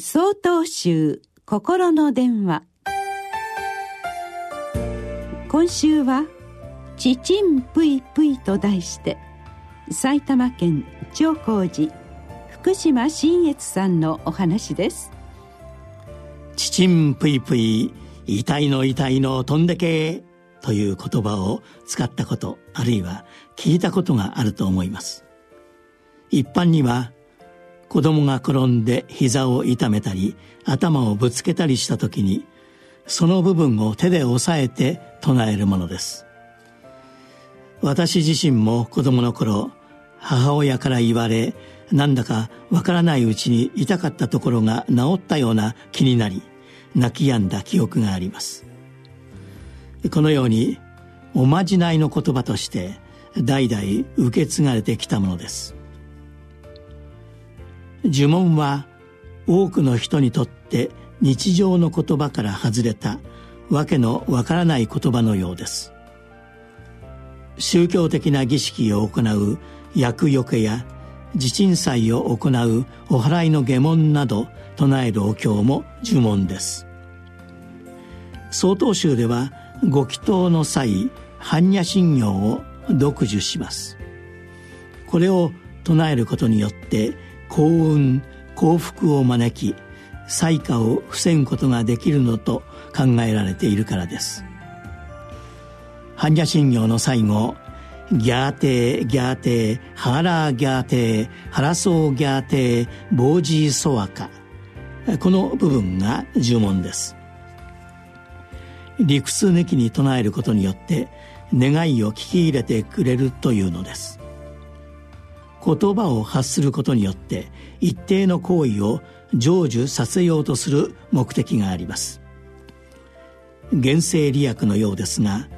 総統集心の電話。今週は「ちちんぷいぷい」と題して埼玉県長光寺福島新越さんのお話です。ちちんぷいぷい痛いの痛いの飛んでけという言葉を使ったことあるいは聞いたことがあると思います。一般には子供が転んで膝を痛めたり頭をぶつけたりした時にその部分を手で押さえて唱えるものです。私自身も子供の頃母親から言われなんだかわからないうちに痛かったところが治ったような気になり泣き止んだ記憶があります。このようにおまじないの言葉として代々受け継がれてきたものです。呪文は多くの人にとって日常の言葉から外れたわけのわからない言葉のようです。宗教的な儀式を行う厄除けや地鎮祭を行うお祓いの下門など唱えるお経も呪文です。曹洞宗ではご祈祷の際般若心経を読誦します。これを唱えることによって幸運幸福を招き災禍を防ぐことができるのと考えられているからです。般若心経の最後ギャーテーギャーテーハーラーギャーテーハラソーギャーテーボージーソワカこの部分が呪文です。理屈抜きに唱えることによって願いを聞き入れてくれるというのです。言葉を発することによって一定の行為を成就させようとする目的があります。原生利益のようですが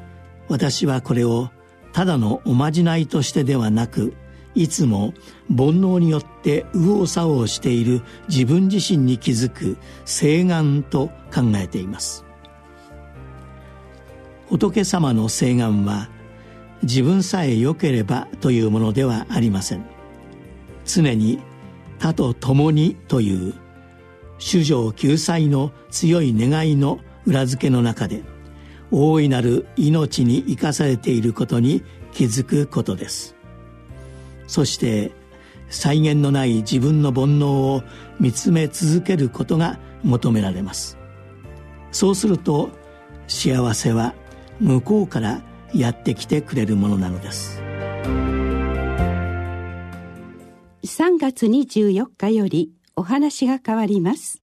私はこれをただのおまじないとしてではなくいつも煩悩によって右往左往している自分自身に気づく誓願と考えています。仏様の誓願は自分さえ良ければというものではありません。常に他と共にという主情救済の強い願いの裏付けの中で大いなる命に生かされていることに気づくことです。そして際限のない自分の煩悩を見つめ続けることが求められます。そうすると幸せは向こうからやってきてくれるものなのです。3月24日よりお話が変わります。